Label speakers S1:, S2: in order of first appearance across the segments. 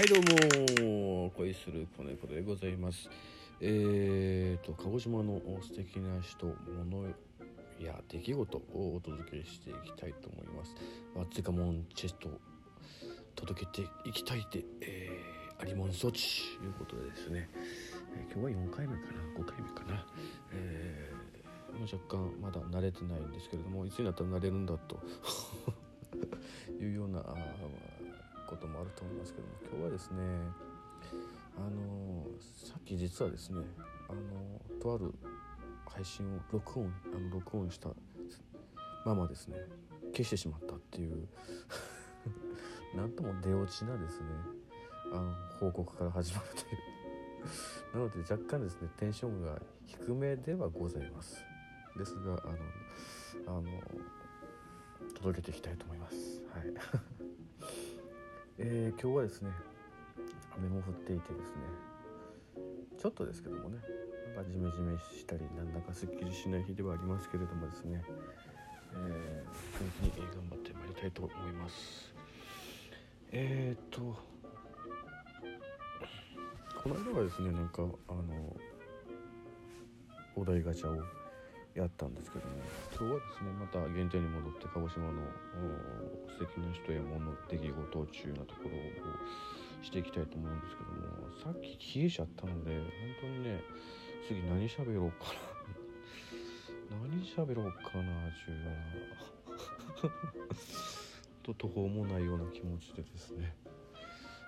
S1: はいどうも恋する子猫でございます。えーと鹿児島の素敵な人物や出来事をお届けしていきたいと思います。マッツカモンチェスト届けていきたいで、えー、ありもん措置ということでですね、えー、今日は4回目かな。5回目かな、えー、若干まだ慣れてないんですけれどもいつになったら慣れるんだと。いうようなこともあると思いますけども今日はですねあのさっき実はですねあのとある配信を録音あの録音したままですね消してしまったっていう なんとも出落ちなですねあの報告から始まるという。なので若干ですねテンションが低めではございます。ですがあのあの届けていきたいと思います。はい。えー、今日はですね雨も降っていてですねちょっとですけどもねなんかジメジメしたりなんだかすっきりしない日ではありますけれどもですね、えー、元気に頑張ってまいりたいと思います。えー、っとこの間はですねなんかあのお題ガチャをやったんですけども今日はですね。また原点に戻って鹿児島の素敵な人や物出来事中なところをしていきたいと思うんですけどもさっき消えちゃったので本当にね次何喋ろうかな。何喋ろうかなちゅうようなと途方もないような気持ちでですね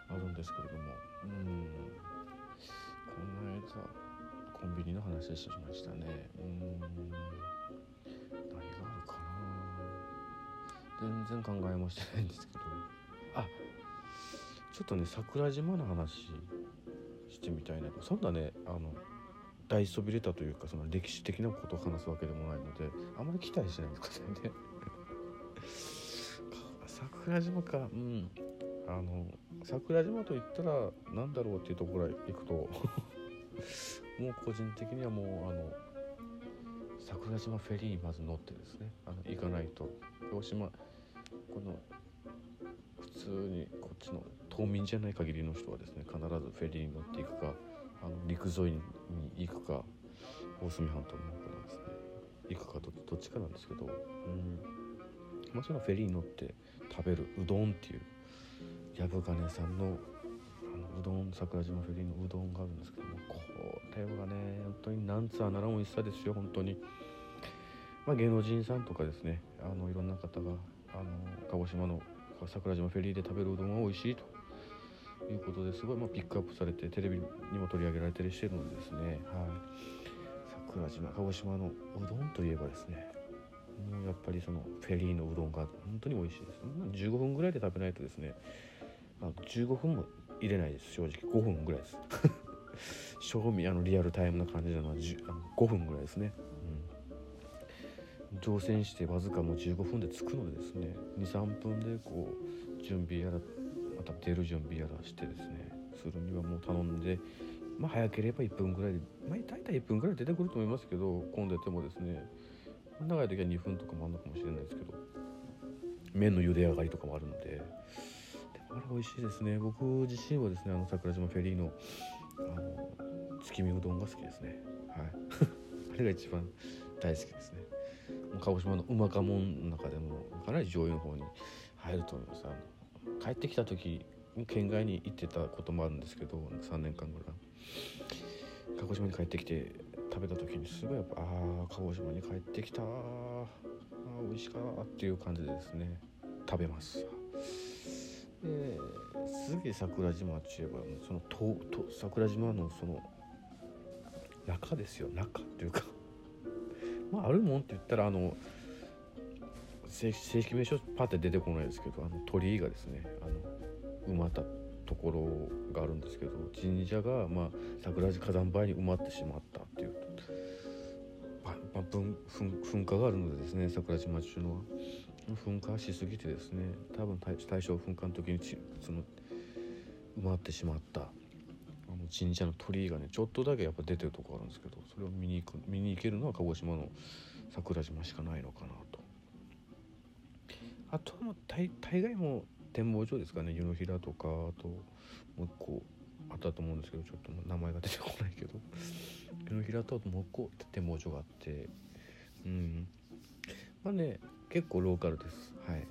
S1: あるんですけれども。うん。この間コンビニの話しましたね。うん。何があるかな。全然考えもしてないんですけど。あちょっとね桜島の話してみたいな。そんなねあの大そびれたというかその歴史的なことを話すわけでもないのであまり期待しないんでくださいね。桜島か。うん。あの桜島といったら何だろうっていうところへ行くと。もう個人的にはもうあの桜島フェリーにまず乗ってですねあの行かないと。鹿児島この普通にこっちの島民じゃない限りの人はですね必ずフェリーに乗っていくかあの陸沿いに行くか大隅半島の方からですね行くかどどっちかなんですけど、うん。まあ、そのフェリーに乗って食べるうどんっていう藪金さんのあのうどん桜島フェリーのうどんがあるんですけどもこれはね本当になんつあならん美味しさですよ本当に。まあ芸能人さんとかですねあのいろんな方があの鹿児島の桜島フェリーで食べるうどんは美味しいと。いうことですごい、まあ、ピックアップされてテレビにも取り上げられたりしてるのでですね、はい、桜島鹿児島のうどんといえばですねもうやっぱりそのフェリーのうどんが本当に美味しいです。15分ぐらいで食べないとですね、まあ、15分も入れないです正直。5分ぐらいです。賞味あのリアルタイムな感じなのは5分ぐらいですね、うん、乗船してわずかもう15分で着くのでですね23分でこう準備やらまた出る準備やらしてですねするにはもう頼んでまあ早ければ1分ぐらいでまあ大体1分ぐらい出てくると思いますけど混んでてもですね長い時は2分とかもあるのかもしれないですけど麺の茹で上がりとかもあるのであれ美味しいですね。僕自身はですねあの桜島フェリーのあの月見うどんが好きですね。はい。あれが一番大好きですね。鹿児島のうまかもんの中でもかなり上位の方に入ると思います。帰ってきた時県外に行ってたこともあるんですけど3年間ぐらい。鹿児島に帰ってきて食べた時にすごいやっぱああ鹿児島に帰ってきたあ美味しかったっていう感じでですね食べます。で杉桜島っていえばそのとと桜島のその中ですよ。中っていうか。まああるもんって言ったらあの正式名称パッて出てこないですけどあの鳥居がですねあの埋まったところがあるんですけど神社が、まあ、桜島火山灰に埋まってしまったっていう。噴火があるのでですね桜島中のは。噴火しすぎてですね多分大正噴火の時にその埋まってしまったあの神社の鳥居がねちょっとだけやっぱ出てるとこあるんですけどそれを見に行く見に行けるのは鹿児島の桜島しかないのかなと。あとはもう大概も展望所ですかね。湯の平とかあともう一個あったと思うんですけどちょっと名前が出てこないけど。湯の平とあともう一個展望所があってうん。まあね結構ローカルです。はい。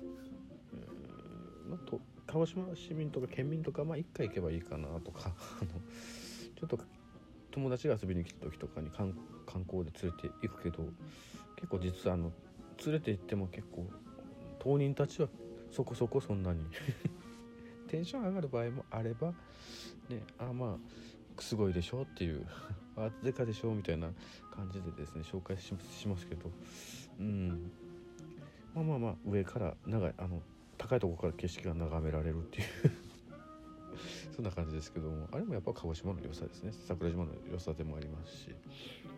S1: まあ、と鹿児島市民とか県民とかまあ1回行けばいいかなとか あのちょっと友達が遊びに来た時とかに観光で連れて行くけど結構実はあの連れて行っても結構当人たちはそこそこそんなに テンション上がる場合もあればねあまあすごいでしょっていうあでかでしょみたいな感じでですね紹介しますけど。うん。まあまあまあ上から長いあの高いとこから景色が眺められるっていう。そんな感じですけども。あれもやっぱ鹿児島の良さですね桜島の良さでもありますし、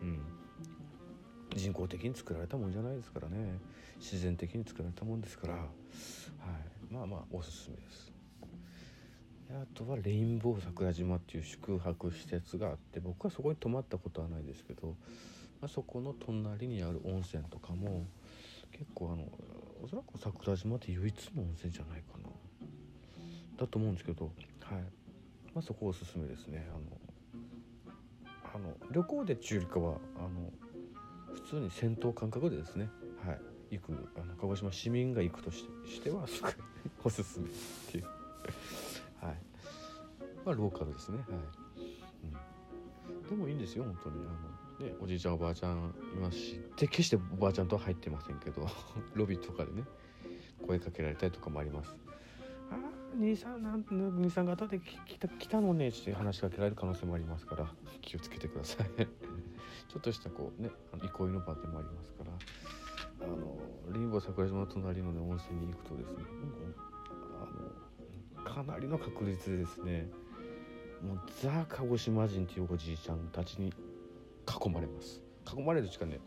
S1: うん、人工的に作られたもんじゃないですからね。自然的に作られたもんですから、はい、まあまあおすすめです。あとはレインボー桜島っていう宿泊施設があって僕はそこに泊まったことはないですけど、まあ、そこの隣にある温泉とかも結構あのおそらく桜島って唯一の温泉じゃないかなだと思うんですけどはい。まあそこおすすめですね。あのあの旅行で中よりかはあの普通に戦闘感覚でですね。はい。行くあの鹿児島市民が行くとしてはすごい おすすめっていう。まあローカルですね。はい、うん、でもいいんですよ本当に。あのね、おじいちゃんおばあちゃんいますしで決しておばあちゃんとは入ってませんけど ロビーとかでね声かけられたりとかもあります。ああ兄さんなん兄さん方で来た来たのねって話しかけられる可能性もありますから気をつけてください。ちょっとしたこうね憩いの場でもありますから。あのリンボ桜島の隣の、ね、温泉に行くとですねあのかなりの確率でですねもうザ・鹿児島人っていうおじいちゃんたちに囲まれます。囲まれるしかね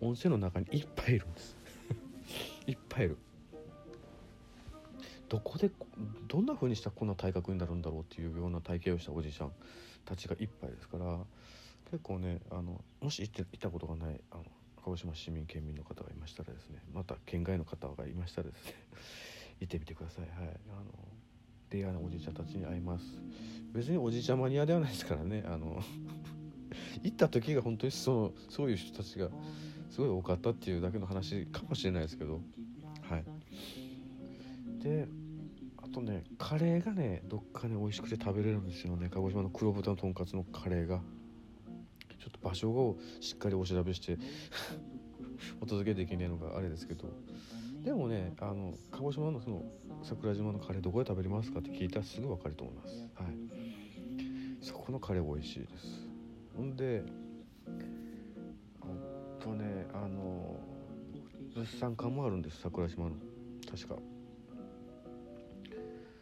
S1: 温泉の中にいっぱいいるんです。いっぱいいる。どこでどんな風にしたらこんな体格になるんだろうっていうような体型をしたおじいちゃんたちがいっぱいですから結構ねあのもし行って行ったことがないあの鹿児島市民県民の方がいましたらですねまた県外の方がいましたらですね 行ってみてください。はい。あのレアなおじいちゃんたちに会います。別におじいちゃんマニアではないですからね。あの 行った時が本当にそうそういう人たちがすごい多かったっていうだけの話かもしれないですけど。はい。であとねカレーがねどっかね美味しくて食べれるんですよね。鹿児島の黒豚のとんかつのカレーが。ちょっと場所をしっかりお調べして お届けできねえのがあれですけど。でもねあの鹿児島のその桜島のカレーどこで食べれますかって聞いたらすぐ分かると思います。はい。そこのカレー美味しいです。ほんであとねあの物産館もあるんです桜島の。確か。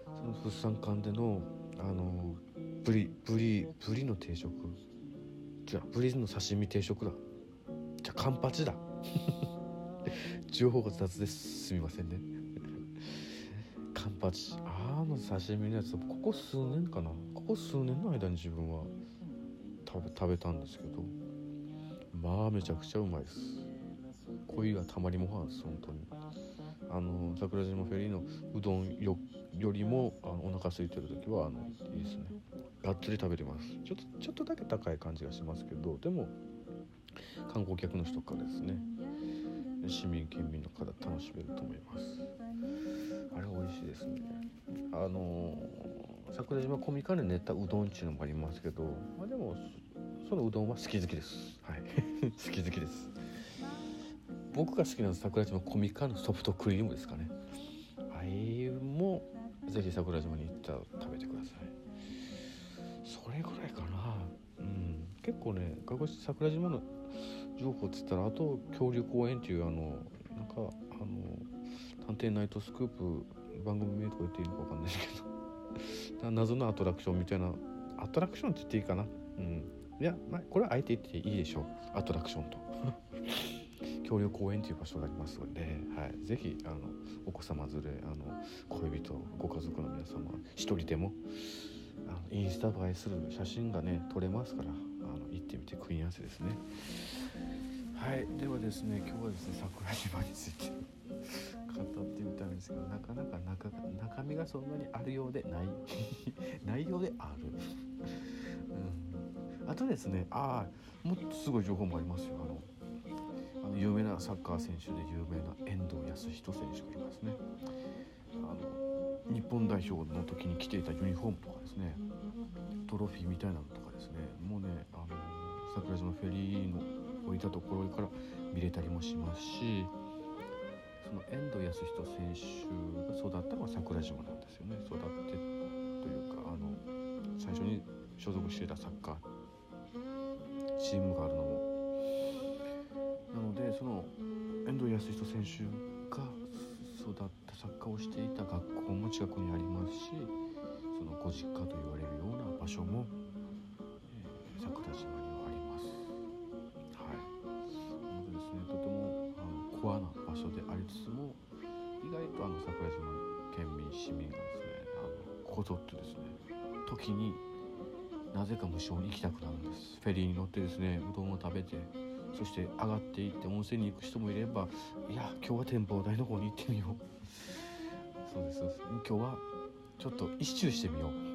S1: その物産館でのあのブリブリブリの定食。違うブリの刺身定食だ。じゃあカンパチだ。情報が雑です。すみませんね。カンパチ。あの刺身のやつ。ここ数年かな。ここ数年の間に自分は食べ食べたんですけど。まあめちゃくちゃうまいです。恋がたまりもはんです本当に。あの桜島フェリーのうどんよりもあのお腹空いてる時はあのいいですね。がっつり食べれます。ちょっとちょっとだけ高い感じがしますけどでも観光客の人からですね。市民県民の方楽しめると思います。あれ美味しいですね。あの桜島コミカル練ったうどんっていうのもありますけど、まあ、でもそのうどんは好き好きです。はい。好き好きです。僕が好きな桜島コミカのソフトクリームですかね。あい。もぜひ桜島に行ったら食結構ね鹿児島桜島の情報っつったらあと恐竜公園っていうあのなんかあの探偵ナイトスクープ番組名とか言っていいのか分かんないですけど 謎のアトラクションみたいなアトラクションって言っていいかな？うん。いや、まあ、これはあえて言っていいでしょう。アトラクションと。恐竜公園という場所がありますので、はい、ぜひあのお子様連れあの恋人ご家族の皆様一人でもあのインスタ映えする写真がね撮れますから。あの行ってみて組み合わせですね。はい。ではですね今日はですね桜島について 語ってみたんですけどなかなか中中身がそんなにあるようでない。内容である、うん、あとですねああもっとすごい情報もありますよ。あのあの有名なサッカー選手で有名な遠藤康人選手がいますね。あの日本代表の時に着ていたユニフォームとかですねトロフィーみたいなのとかですね。もうねあの桜島フェリーの置いたところから見れたりもしますしその遠藤康人選手が育ったのは桜島なんですよね。育ってというかあの最初に所属していたサッカーチームがあるのも。なのでその遠藤康人選手が育ったサッカーをしていた学校も近くにありますしそのご実家と言われるような場所も、えー、桜島にはありますはいなのでですね。とてもあのコアな場所でありつつも意外とあの桜島県民市民がですねあのこぞってですね時になぜか無償に行きたくなるんですフェリーに乗ってですねうどんを食べてそして上がっていって温泉に行く人もいればいや今日は展望台の方に行ってみよう。そうですそうです。今日はちょっと一周してみよう。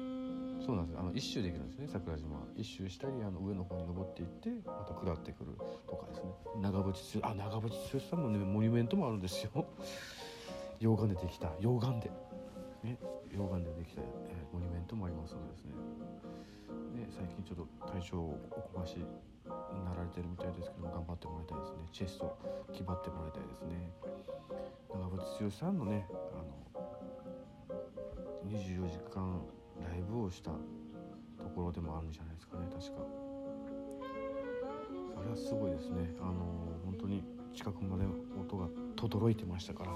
S1: そうなんですあの一周できるんですね桜島。一周したりあの上の方に登っていってまた下ってくるとかですね。長渕剛あ長渕剛さんのねモニュメントもあるんですよ。溶岩でできた。溶岩で。ね溶岩でできた、え、モニュメントもありますのでですね。ね、最近ちょっと体調をおこがしになられてるみたいですけども頑張ってもらいたいですね。チェスト気張ってもらいたいですね。長渕剛さんのねあの24時間イブをしたところでもあるんじゃないですかね確か。あれはすごいですね。あの本当に近くまで音が轟いてましたから。